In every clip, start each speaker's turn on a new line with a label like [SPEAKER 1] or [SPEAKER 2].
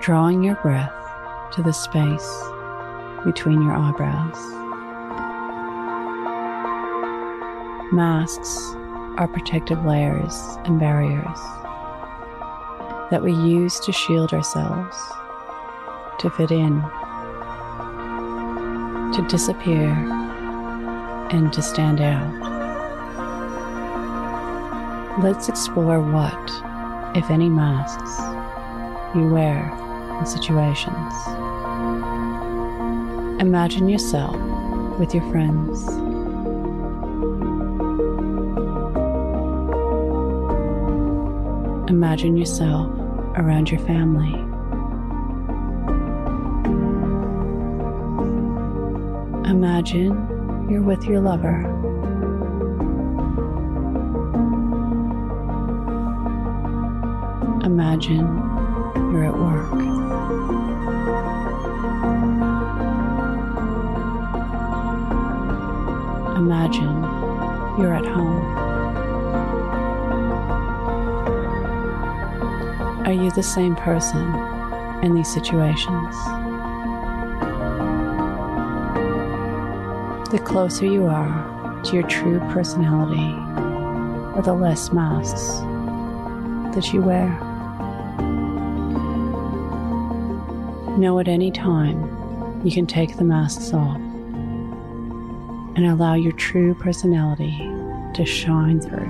[SPEAKER 1] Drawing your breath to the space between your eyebrows. Masks are protective layers and barriers that we use to shield ourselves, to fit in, to disappear, and to stand out. Let's explore what, if any, masks you wear situations. Imagine yourself with your friends. Imagine yourself around your family. Imagine you're with your lover. Imagine you're at work. Imagine you're at home. Are you the same person in these situations? The closer you are to your true personality, or the less masks that you wear. Know at any time you can take the masks off and allow your true personality to shine through.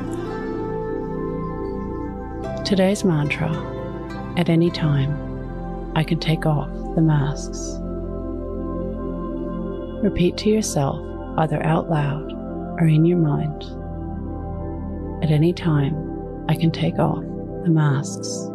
[SPEAKER 1] Today's mantra at any time, I can take off the masks. Repeat to yourself, either out loud or in your mind. At any time, I can take off the masks.